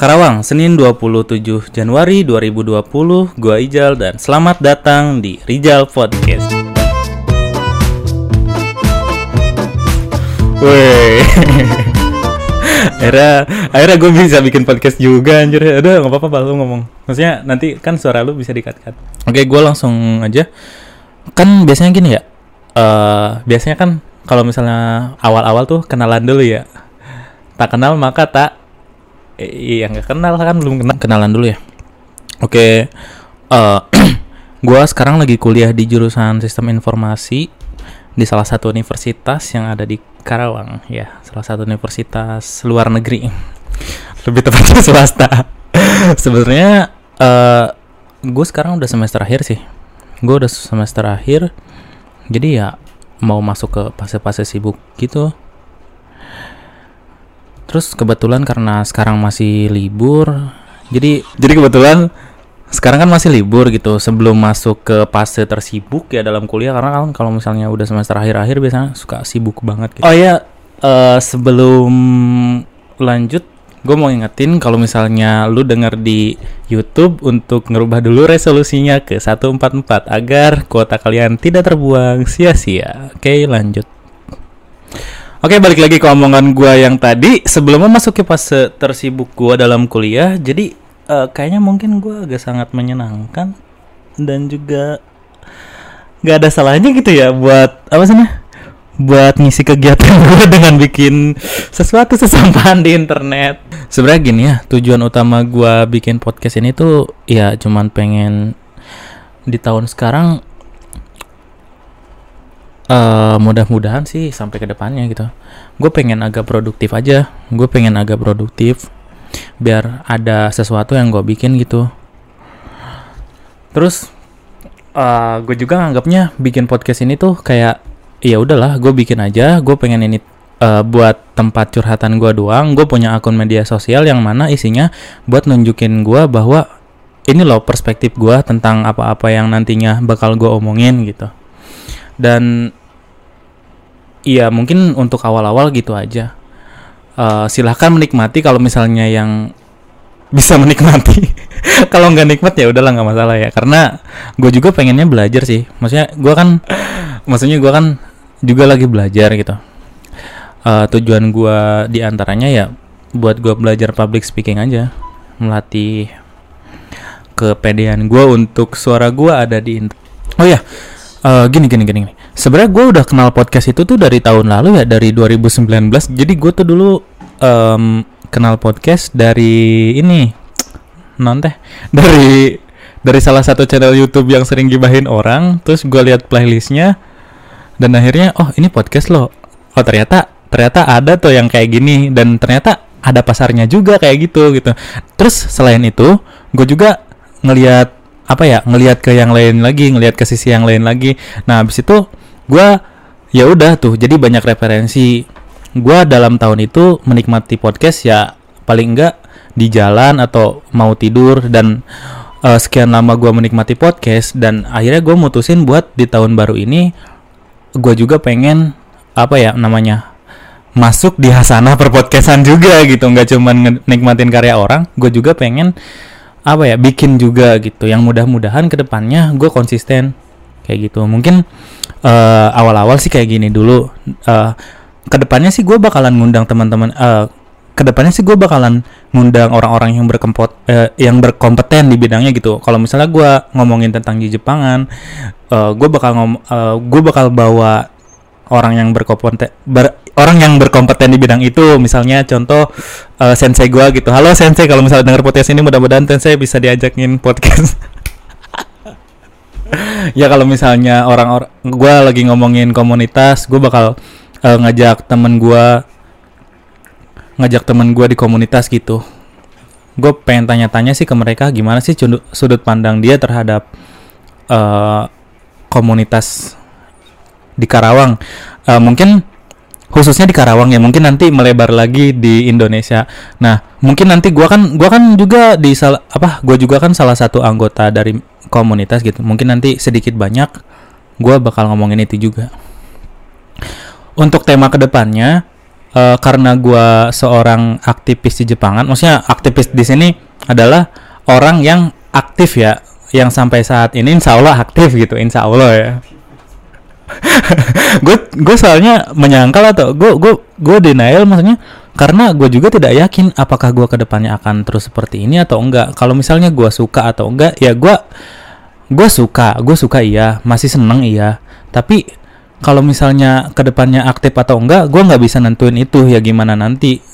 Karawang, Senin 27 Januari 2020, gua Ijal dan selamat datang di Rijal Podcast. Woi. akhirnya akhirnya gue bisa bikin podcast juga anjir. Udah nggak apa-apa lu ngomong. Maksudnya nanti kan suara lu bisa dikat-kat. Oke gue langsung aja. Kan biasanya gini ya eh biasanya kan kalau misalnya awal-awal tuh kenalan dulu ya. Tak kenal maka tak iya nggak kenal kan belum kenal. Kenalan dulu ya. Oke eh gue sekarang lagi kuliah di jurusan sistem informasi di salah satu universitas yang ada di Karawang. Ya salah satu universitas luar negeri. Lebih tepatnya swasta. Sebenarnya eh gue sekarang udah semester akhir sih. Gue udah semester akhir. Jadi ya mau masuk ke fase-fase sibuk gitu terus kebetulan karena sekarang masih libur jadi jadi kebetulan sekarang kan masih libur gitu sebelum masuk ke fase tersibuk ya dalam kuliah karena kan kalau misalnya udah semester akhir-akhir biasanya suka sibuk banget gitu. Oh ya eh, sebelum lanjut gue mau ingetin kalau misalnya lu denger di YouTube untuk ngerubah dulu resolusinya ke 144 agar kuota kalian tidak terbuang sia-sia. Oke, lanjut. Oke, balik lagi ke omongan gua yang tadi sebelum memasuki fase tersibuk gua dalam kuliah. Jadi eh, kayaknya mungkin gua agak sangat menyenangkan dan juga nggak ada salahnya gitu ya buat apa sih buat ngisi kegiatan gue dengan bikin sesuatu sesampaian di internet. Sebenarnya gini ya, tujuan utama gua bikin podcast ini tuh ya cuman pengen di tahun sekarang eh mudah-mudahan sih sampai ke depannya gitu. Gue pengen agak produktif aja. Gue pengen agak produktif biar ada sesuatu yang gue bikin gitu. Terus gue juga nganggapnya bikin podcast ini tuh kayak ya udahlah gue bikin aja gue pengen ini eh, buat tempat curhatan gue doang gue punya akun media sosial yang mana isinya buat nunjukin gue bahwa ini loh perspektif gue tentang apa-apa yang nantinya bakal gue omongin gitu dan iya mungkin untuk awal-awal gitu aja. Eh, silahkan menikmati kalau misalnya yang bisa menikmati. Kalau nggak nikmat ya udahlah nggak masalah ya. Karena gue juga pengennya belajar sih. Maksudnya gue kan maksudnya gue kan juga lagi belajar gitu. Eh, tujuan gue di antaranya ya buat gue belajar public speaking aja. Melatih kepedean gue untuk suara gue ada di oh ya eh, gini gini gini gini. Sebenarnya gue udah kenal podcast itu tuh dari tahun lalu ya dari 2019 jadi gue tuh dulu em, kenal podcast dari ini non teh dari dari salah satu channel YouTube yang sering gibahin orang terus gue lihat playlistnya dan akhirnya oh ini podcast loh. Oh ternyata ternyata ada tuh yang kayak gini dan ternyata ada pasarnya juga kayak gitu gitu. Terus selain itu gue juga ngelihat apa ya ngelihat ke yang lain lagi ngelihat ke sisi yang lain lagi. Nah habis itu gue ya udah tuh jadi banyak referensi. Gue dalam tahun itu menikmati podcast ya paling enggak di jalan atau mau tidur dan eh, sekian lama gue menikmati podcast dan akhirnya gue mutusin buat di tahun baru ini gue juga pengen apa ya namanya masuk di hasanah perpodcastan juga gitu. Nggak cuman nikmatin karya orang gue juga pengen apa ya bikin juga gitu. Yang mudah-mudahan ke depannya gue konsisten. Kayak gitu. Mungkin eh, awal-awal sih kayak gini dulu. Eh ke depannya sih gue bakalan ngundang teman-teman eh ke depannya sih gue bakalan ngundang orang-orang yang berkempot eh, yang berkompeten di bidangnya gitu. Kalau misalnya gue ngomongin tentang di Jepangan eh gue bakal ngom gue bakal bawa orang yang berkompeten ber- orang yang berkompeten di bidang itu. Misalnya contoh eh, sensei gue gitu. Halo sensei kalau misalnya denger podcast ini mudah-mudahan sensei bisa diajakin podcast ya kalau misalnya orang-orang gue lagi ngomongin komunitas gue bakal eh, ngajak temen gue ngajak temen gue di komunitas gitu. Gue pengen tanya-tanya sih ke mereka gimana sih sudut pandang dia terhadap eh, komunitas di Karawang? Eh, mungkin khususnya di Karawang ya mungkin nanti melebar lagi di Indonesia. Nah mungkin nanti gua kan gua kan juga di sal apa gua juga kan salah satu anggota dari komunitas gitu mungkin nanti sedikit banyak gua bakal ngomongin itu juga untuk tema ke depannya uh, karena gue seorang aktivis di Jepangan, maksudnya aktivis di sini adalah orang yang aktif ya, yang sampai saat ini insya Allah aktif gitu, insya Allah ya. gue gue soalnya menyangkal atau gue gue gue denial maksudnya karena gue juga tidak yakin apakah gue ke depannya akan terus seperti ini atau enggak. Kalau misalnya gue suka atau enggak, ya gue gue suka, gue suka iya, masih seneng iya. Tapi kalau misalnya ke depannya aktif atau enggak, gue nggak bisa nentuin itu ya gimana nanti.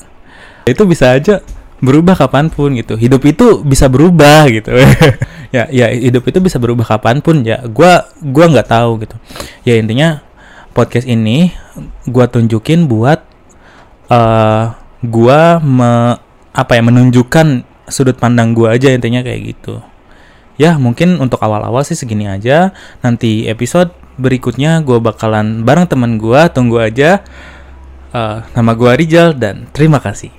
Itu bisa aja berubah kapan pun gitu. Hidup itu bisa berubah gitu. ya, ya hidup itu bisa berubah kapan pun ya. Gue gua nggak tahu gitu. Ya intinya podcast ini gue tunjukin buat uh, gue me, apa ya menunjukkan sudut pandang gue aja intinya kayak gitu. Ya mungkin untuk awal-awal sih segini aja. Nanti episode berikutnya gue bakalan bareng teman gue tunggu aja uh, nama gue Rijal dan terima kasih